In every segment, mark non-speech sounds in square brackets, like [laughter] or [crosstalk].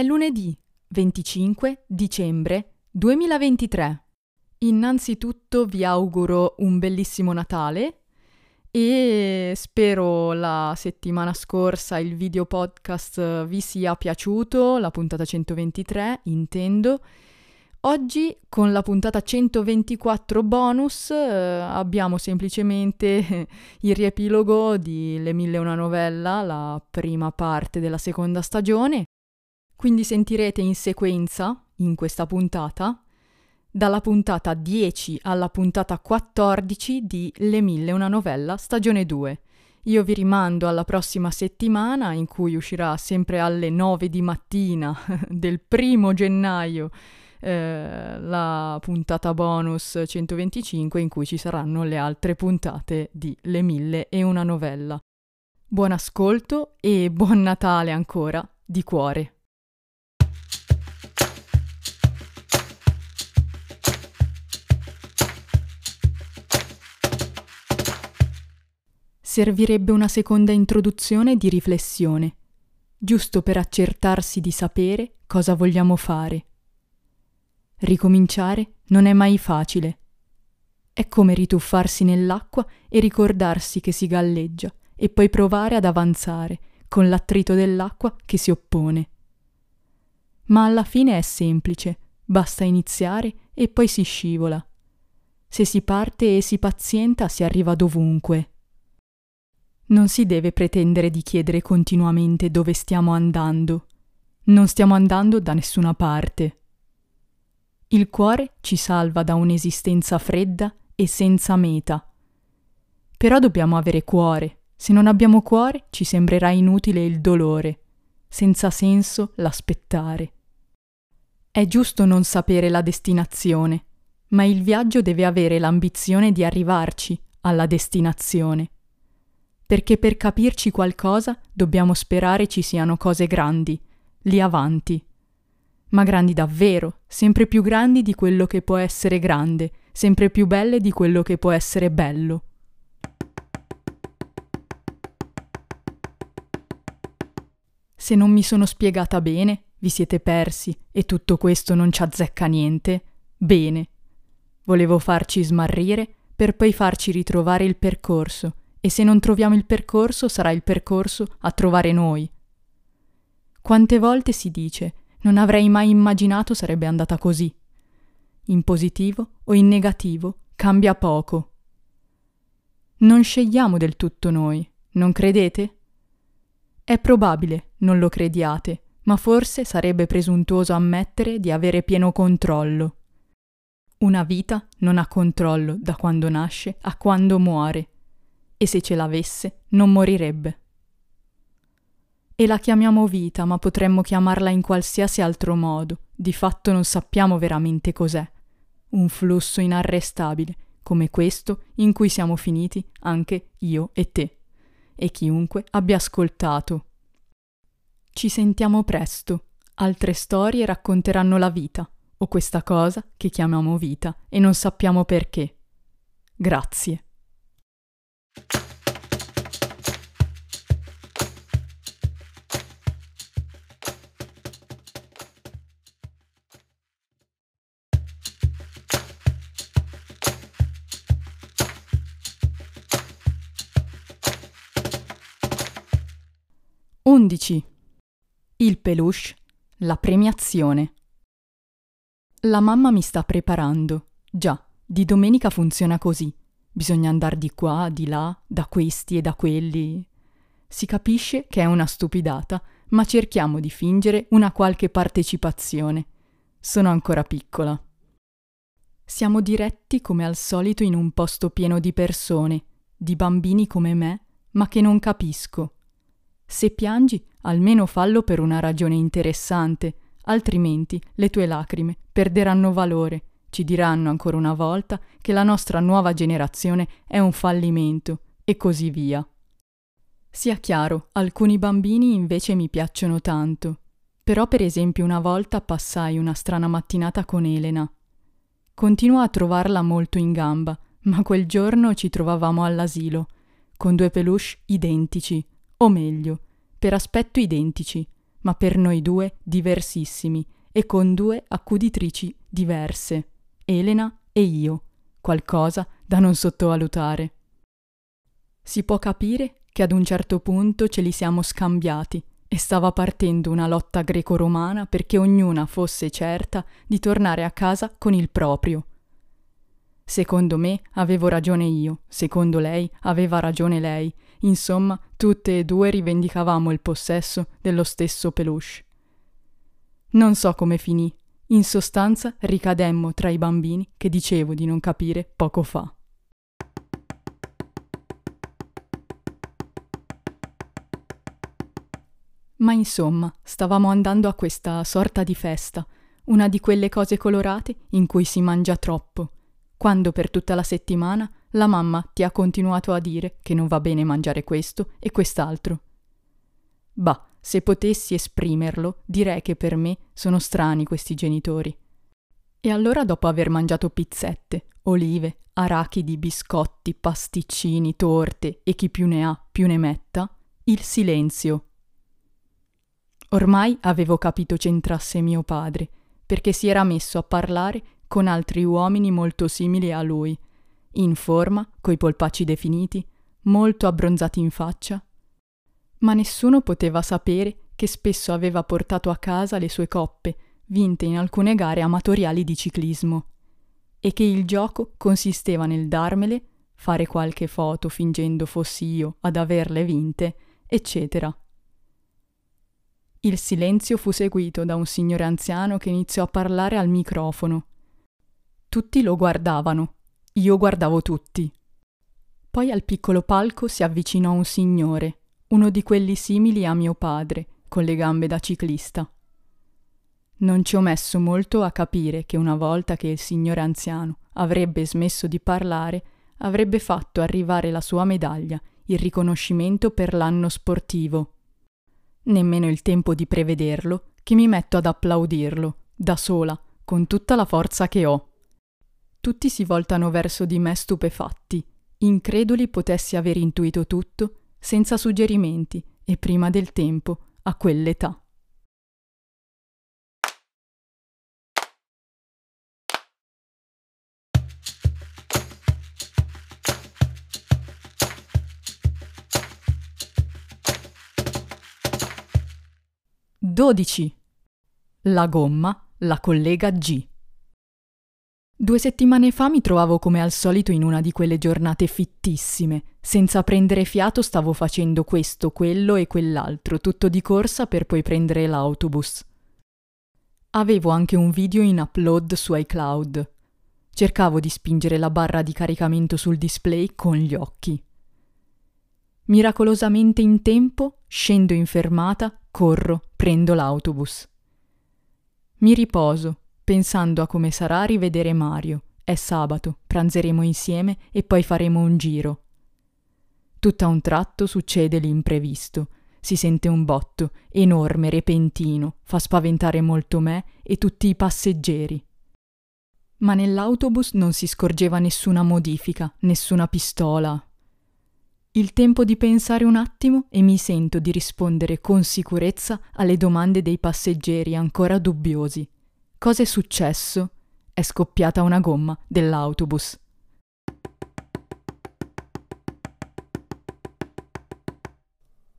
È lunedì 25 dicembre 2023. Innanzitutto vi auguro un bellissimo Natale e spero la settimana scorsa il video podcast vi sia piaciuto, la puntata 123 intendo. Oggi con la puntata 124 bonus eh, abbiamo semplicemente [laughs] il riepilogo di Le mille una novella, la prima parte della seconda stagione. Quindi sentirete in sequenza, in questa puntata, dalla puntata 10 alla puntata 14 di Le mille una novella stagione 2. Io vi rimando alla prossima settimana in cui uscirà sempre alle 9 di mattina [laughs] del primo gennaio eh, la puntata bonus 125 in cui ci saranno le altre puntate di Le mille e una novella. Buon ascolto e buon Natale ancora, di cuore. Servirebbe una seconda introduzione di riflessione, giusto per accertarsi di sapere cosa vogliamo fare. Ricominciare non è mai facile. È come rituffarsi nell'acqua e ricordarsi che si galleggia e poi provare ad avanzare con l'attrito dell'acqua che si oppone. Ma alla fine è semplice, basta iniziare e poi si scivola. Se si parte e si pazienta si arriva dovunque. Non si deve pretendere di chiedere continuamente dove stiamo andando. Non stiamo andando da nessuna parte. Il cuore ci salva da un'esistenza fredda e senza meta. Però dobbiamo avere cuore. Se non abbiamo cuore ci sembrerà inutile il dolore, senza senso l'aspettare. È giusto non sapere la destinazione, ma il viaggio deve avere l'ambizione di arrivarci alla destinazione. Perché per capirci qualcosa dobbiamo sperare ci siano cose grandi, lì avanti ma grandi davvero, sempre più grandi di quello che può essere grande, sempre più belle di quello che può essere bello. Se non mi sono spiegata bene, vi siete persi e tutto questo non ci azzecca niente, bene. Volevo farci smarrire per poi farci ritrovare il percorso e se non troviamo il percorso sarà il percorso a trovare noi. Quante volte si dice non avrei mai immaginato sarebbe andata così. In positivo o in negativo cambia poco. Non scegliamo del tutto noi, non credete? È probabile, non lo crediate, ma forse sarebbe presuntuoso ammettere di avere pieno controllo. Una vita non ha controllo da quando nasce a quando muore, e se ce l'avesse non morirebbe e la chiamiamo vita, ma potremmo chiamarla in qualsiasi altro modo. Di fatto non sappiamo veramente cos'è. Un flusso inarrestabile, come questo in cui siamo finiti anche io e te, e chiunque abbia ascoltato. Ci sentiamo presto. Altre storie racconteranno la vita, o questa cosa che chiamiamo vita, e non sappiamo perché. Grazie. 11. Il peluche, la premiazione. La mamma mi sta preparando. Già, di domenica funziona così. Bisogna andare di qua, di là, da questi e da quelli. Si capisce che è una stupidata, ma cerchiamo di fingere una qualche partecipazione. Sono ancora piccola. Siamo diretti come al solito in un posto pieno di persone, di bambini come me, ma che non capisco. Se piangi, almeno fallo per una ragione interessante, altrimenti le tue lacrime perderanno valore. Ci diranno ancora una volta che la nostra nuova generazione è un fallimento, e così via. Sia chiaro, alcuni bambini invece mi piacciono tanto. Però per esempio una volta passai una strana mattinata con Elena. Continuo a trovarla molto in gamba, ma quel giorno ci trovavamo all'asilo, con due peluche identici, o meglio, per aspetto identici, ma per noi due diversissimi e con due accuditrici diverse, Elena e io, qualcosa da non sottovalutare. Si può capire che ad un certo punto ce li siamo scambiati e stava partendo una lotta greco-romana perché ognuna fosse certa di tornare a casa con il proprio. Secondo me avevo ragione io, secondo lei aveva ragione lei, insomma tutte e due rivendicavamo il possesso dello stesso peluche. Non so come finì, in sostanza ricademmo tra i bambini che dicevo di non capire poco fa. Ma insomma, stavamo andando a questa sorta di festa, una di quelle cose colorate in cui si mangia troppo, quando per tutta la settimana la mamma ti ha continuato a dire che non va bene mangiare questo e quest'altro. Bah, se potessi esprimerlo, direi che per me sono strani questi genitori. E allora dopo aver mangiato pizzette, olive, arachidi, biscotti, pasticcini, torte e chi più ne ha più ne metta, il silenzio Ormai avevo capito c'entrasse mio padre, perché si era messo a parlare con altri uomini molto simili a lui, in forma, coi polpacci definiti, molto abbronzati in faccia. Ma nessuno poteva sapere che spesso aveva portato a casa le sue coppe, vinte in alcune gare amatoriali di ciclismo, e che il gioco consisteva nel darmele, fare qualche foto fingendo fossi io ad averle vinte, eccetera. Il silenzio fu seguito da un signore anziano che iniziò a parlare al microfono. Tutti lo guardavano, io guardavo tutti. Poi al piccolo palco si avvicinò un signore, uno di quelli simili a mio padre, con le gambe da ciclista. Non ci ho messo molto a capire che una volta che il signore anziano avrebbe smesso di parlare, avrebbe fatto arrivare la sua medaglia, il riconoscimento per l'anno sportivo nemmeno il tempo di prevederlo, che mi metto ad applaudirlo, da sola, con tutta la forza che ho. Tutti si voltano verso di me stupefatti, increduli potessi aver intuito tutto, senza suggerimenti e prima del tempo, a quell'età. 12. La gomma, la collega G. Due settimane fa mi trovavo come al solito in una di quelle giornate fittissime. Senza prendere fiato stavo facendo questo, quello e quell'altro, tutto di corsa per poi prendere l'autobus. Avevo anche un video in upload su iCloud. Cercavo di spingere la barra di caricamento sul display con gli occhi. Miracolosamente in tempo, scendo in fermata Corro, prendo l'autobus. Mi riposo, pensando a come sarà rivedere Mario. È sabato, pranzeremo insieme e poi faremo un giro. Tutto a un tratto succede l'imprevisto. Si sente un botto, enorme, repentino, fa spaventare molto me e tutti i passeggeri. Ma nell'autobus non si scorgeva nessuna modifica, nessuna pistola, il tempo di pensare un attimo e mi sento di rispondere con sicurezza alle domande dei passeggeri ancora dubbiosi. Cosa è successo? È scoppiata una gomma dell'autobus.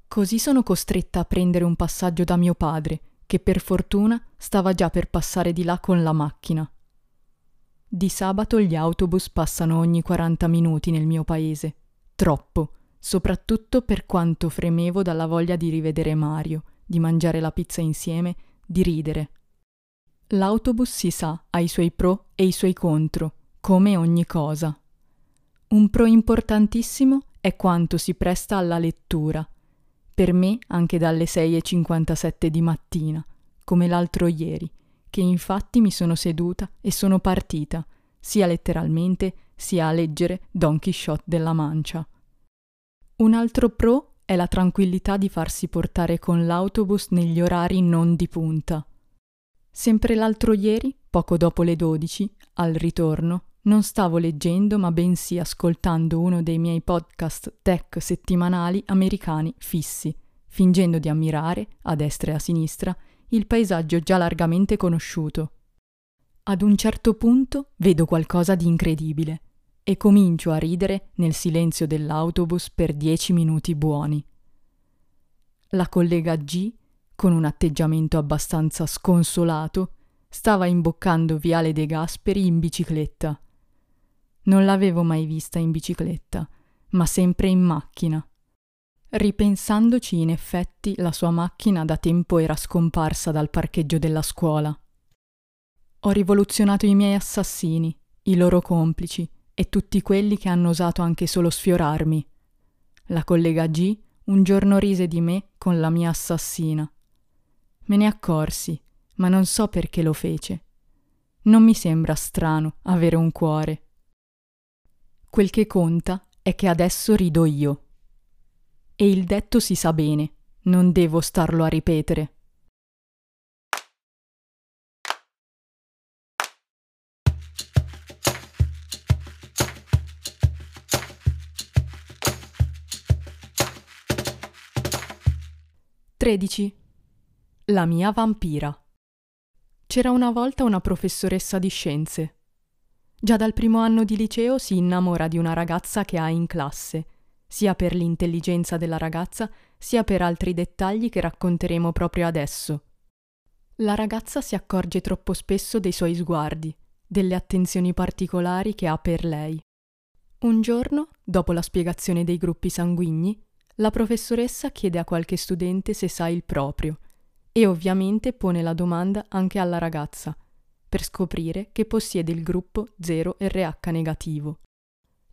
Così sono costretta a prendere un passaggio da mio padre, che per fortuna stava già per passare di là con la macchina. Di sabato gli autobus passano ogni 40 minuti nel mio paese. Troppo soprattutto per quanto fremevo dalla voglia di rivedere Mario, di mangiare la pizza insieme, di ridere. L'autobus si sa ha i suoi pro e i suoi contro, come ogni cosa. Un pro importantissimo è quanto si presta alla lettura. Per me anche dalle 6.57 di mattina, come l'altro ieri, che infatti mi sono seduta e sono partita, sia letteralmente sia a leggere Don Quixote della Mancia. Un altro pro è la tranquillità di farsi portare con l'autobus negli orari non di punta. Sempre l'altro ieri, poco dopo le 12, al ritorno, non stavo leggendo ma bensì ascoltando uno dei miei podcast tech settimanali americani fissi, fingendo di ammirare, a destra e a sinistra, il paesaggio già largamente conosciuto. Ad un certo punto vedo qualcosa di incredibile e comincio a ridere nel silenzio dell'autobus per dieci minuti buoni. La collega G, con un atteggiamento abbastanza sconsolato, stava imboccando Viale De Gasperi in bicicletta. Non l'avevo mai vista in bicicletta, ma sempre in macchina. Ripensandoci, in effetti, la sua macchina da tempo era scomparsa dal parcheggio della scuola. Ho rivoluzionato i miei assassini, i loro complici e tutti quelli che hanno osato anche solo sfiorarmi. La collega G un giorno rise di me con la mia assassina. Me ne accorsi, ma non so perché lo fece. Non mi sembra strano avere un cuore. Quel che conta è che adesso rido io. E il detto si sa bene, non devo starlo a ripetere. Tredici. La mia vampira. C'era una volta una professoressa di scienze. Già dal primo anno di liceo si innamora di una ragazza che ha in classe sia per l'intelligenza della ragazza, sia per altri dettagli che racconteremo proprio adesso. La ragazza si accorge troppo spesso dei suoi sguardi, delle attenzioni particolari che ha per lei. Un giorno, dopo la spiegazione dei gruppi sanguigni, la professoressa chiede a qualche studente se sa il proprio e ovviamente pone la domanda anche alla ragazza, per scoprire che possiede il gruppo 0RH negativo.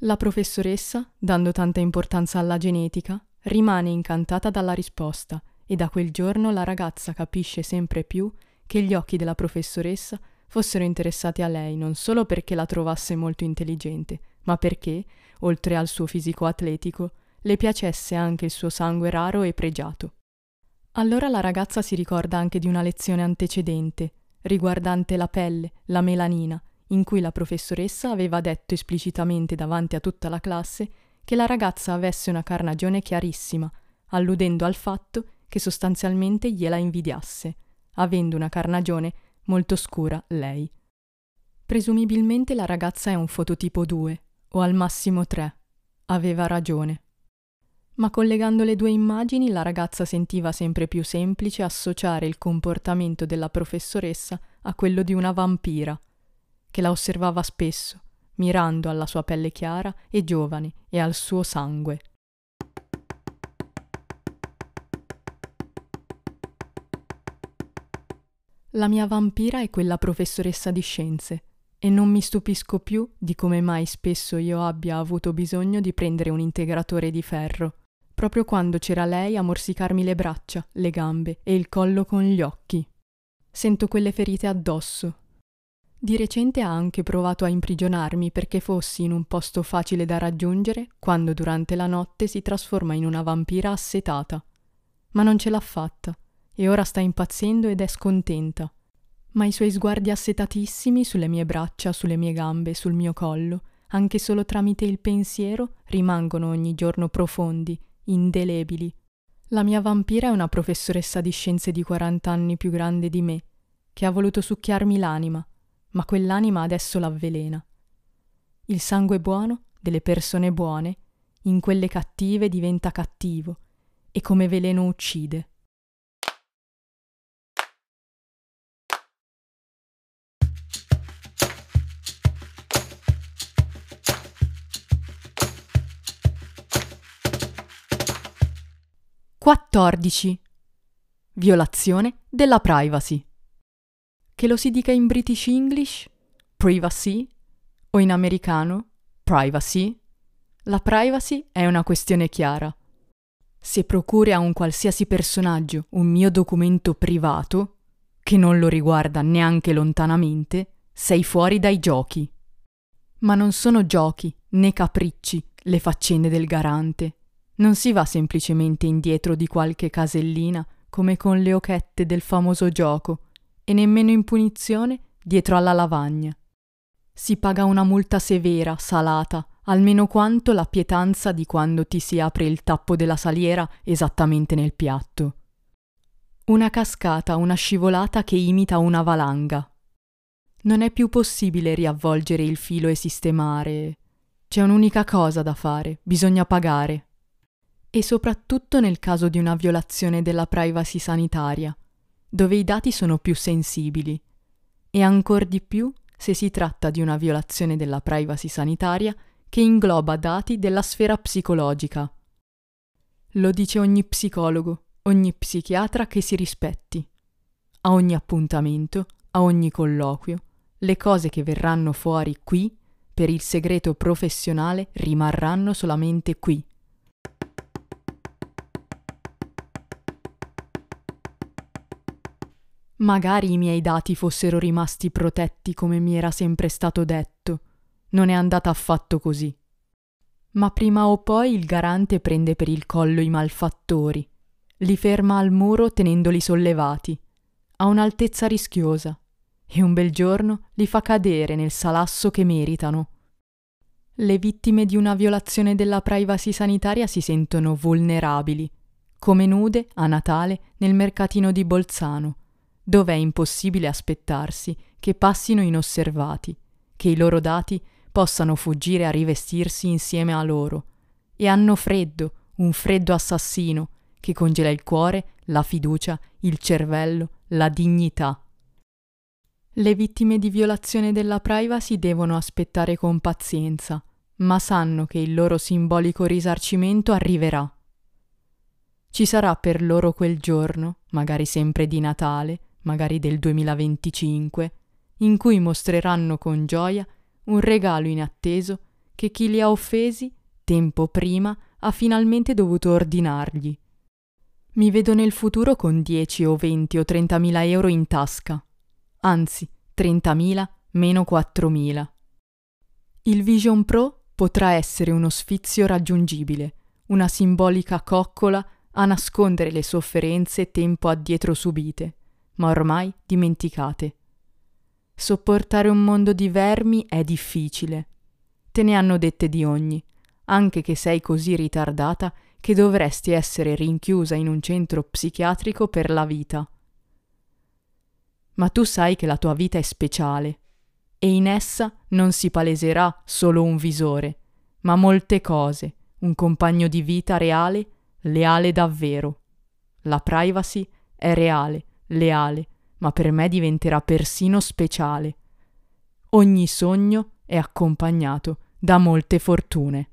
La professoressa, dando tanta importanza alla genetica, rimane incantata dalla risposta e da quel giorno la ragazza capisce sempre più che gli occhi della professoressa fossero interessati a lei non solo perché la trovasse molto intelligente, ma perché, oltre al suo fisico atletico, le piacesse anche il suo sangue raro e pregiato. Allora la ragazza si ricorda anche di una lezione antecedente, riguardante la pelle, la melanina, in cui la professoressa aveva detto esplicitamente davanti a tutta la classe che la ragazza avesse una carnagione chiarissima, alludendo al fatto che sostanzialmente gliela invidiasse, avendo una carnagione molto scura lei. Presumibilmente la ragazza è un fototipo 2, o al massimo 3. Aveva ragione. Ma collegando le due immagini la ragazza sentiva sempre più semplice associare il comportamento della professoressa a quello di una vampira, che la osservava spesso, mirando alla sua pelle chiara e giovane e al suo sangue. La mia vampira è quella professoressa di scienze, e non mi stupisco più di come mai spesso io abbia avuto bisogno di prendere un integratore di ferro, proprio quando c'era lei a morsicarmi le braccia, le gambe e il collo con gli occhi. Sento quelle ferite addosso, di recente ha anche provato a imprigionarmi perché fossi in un posto facile da raggiungere quando durante la notte si trasforma in una vampira assetata. Ma non ce l'ha fatta e ora sta impazzendo ed è scontenta. Ma i suoi sguardi assetatissimi sulle mie braccia, sulle mie gambe, sul mio collo, anche solo tramite il pensiero, rimangono ogni giorno profondi, indelebili. La mia vampira è una professoressa di scienze di 40 anni più grande di me, che ha voluto succhiarmi l'anima ma quell'anima adesso l'avvelena. Il sangue buono delle persone buone in quelle cattive diventa cattivo e come veleno uccide. Quattordici. Violazione della privacy. Che lo si dica in British English, privacy, o in americano, privacy, la privacy è una questione chiara. Se procuri a un qualsiasi personaggio un mio documento privato, che non lo riguarda neanche lontanamente, sei fuori dai giochi. Ma non sono giochi né capricci le faccende del garante. Non si va semplicemente indietro di qualche casellina come con le occhette del famoso gioco e nemmeno in punizione dietro alla lavagna. Si paga una multa severa, salata, almeno quanto la pietanza di quando ti si apre il tappo della saliera esattamente nel piatto. Una cascata, una scivolata che imita una valanga. Non è più possibile riavvolgere il filo e sistemare. C'è un'unica cosa da fare, bisogna pagare. E soprattutto nel caso di una violazione della privacy sanitaria, dove i dati sono più sensibili. E ancor di più se si tratta di una violazione della privacy sanitaria che ingloba dati della sfera psicologica. Lo dice ogni psicologo, ogni psichiatra che si rispetti. A ogni appuntamento, a ogni colloquio, le cose che verranno fuori qui, per il segreto professionale, rimarranno solamente qui. Magari i miei dati fossero rimasti protetti come mi era sempre stato detto. Non è andata affatto così. Ma prima o poi il garante prende per il collo i malfattori, li ferma al muro tenendoli sollevati, a un'altezza rischiosa, e un bel giorno li fa cadere nel salasso che meritano. Le vittime di una violazione della privacy sanitaria si sentono vulnerabili, come nude a Natale nel mercatino di Bolzano dove è impossibile aspettarsi che passino inosservati, che i loro dati possano fuggire a rivestirsi insieme a loro. E hanno freddo, un freddo assassino, che congela il cuore, la fiducia, il cervello, la dignità. Le vittime di violazione della privacy devono aspettare con pazienza, ma sanno che il loro simbolico risarcimento arriverà. Ci sarà per loro quel giorno, magari sempre di Natale, magari del 2025, in cui mostreranno con gioia un regalo inatteso che chi li ha offesi, tempo prima, ha finalmente dovuto ordinargli. Mi vedo nel futuro con 10 o 20 o 30 mila euro in tasca, anzi 30 mila meno 4 mila. Il Vision Pro potrà essere uno sfizio raggiungibile, una simbolica coccola a nascondere le sofferenze tempo addietro subite ma ormai dimenticate. Sopportare un mondo di vermi è difficile. Te ne hanno dette di ogni, anche che sei così ritardata che dovresti essere rinchiusa in un centro psichiatrico per la vita. Ma tu sai che la tua vita è speciale e in essa non si paleserà solo un visore, ma molte cose, un compagno di vita reale, leale davvero. La privacy è reale leale, ma per me diventerà persino speciale. Ogni sogno è accompagnato da molte fortune.